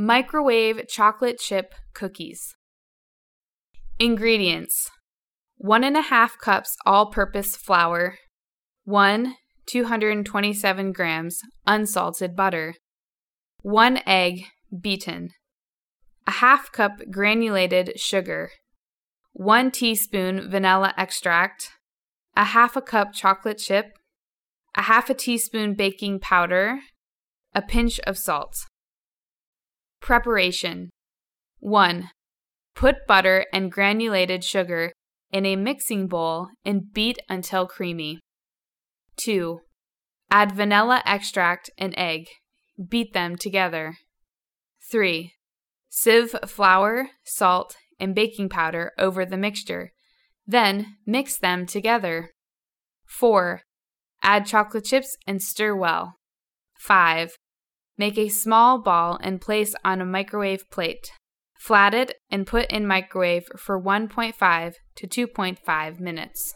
Microwave chocolate chip cookies. Ingredients. 1 and a half cups all purpose flour, 1 227 grams unsalted butter, 1 egg beaten, a half cup granulated sugar, 1 teaspoon vanilla extract, a half a cup chocolate chip, a half a teaspoon baking powder, a pinch of salt. Preparation 1. Put butter and granulated sugar in a mixing bowl and beat until creamy. 2. Add vanilla extract and egg. Beat them together. 3. Sieve flour, salt, and baking powder over the mixture. Then mix them together. 4. Add chocolate chips and stir well. 5. Make a small ball and place on a microwave plate. Flat it and put in microwave for 1.5 to 2.5 minutes.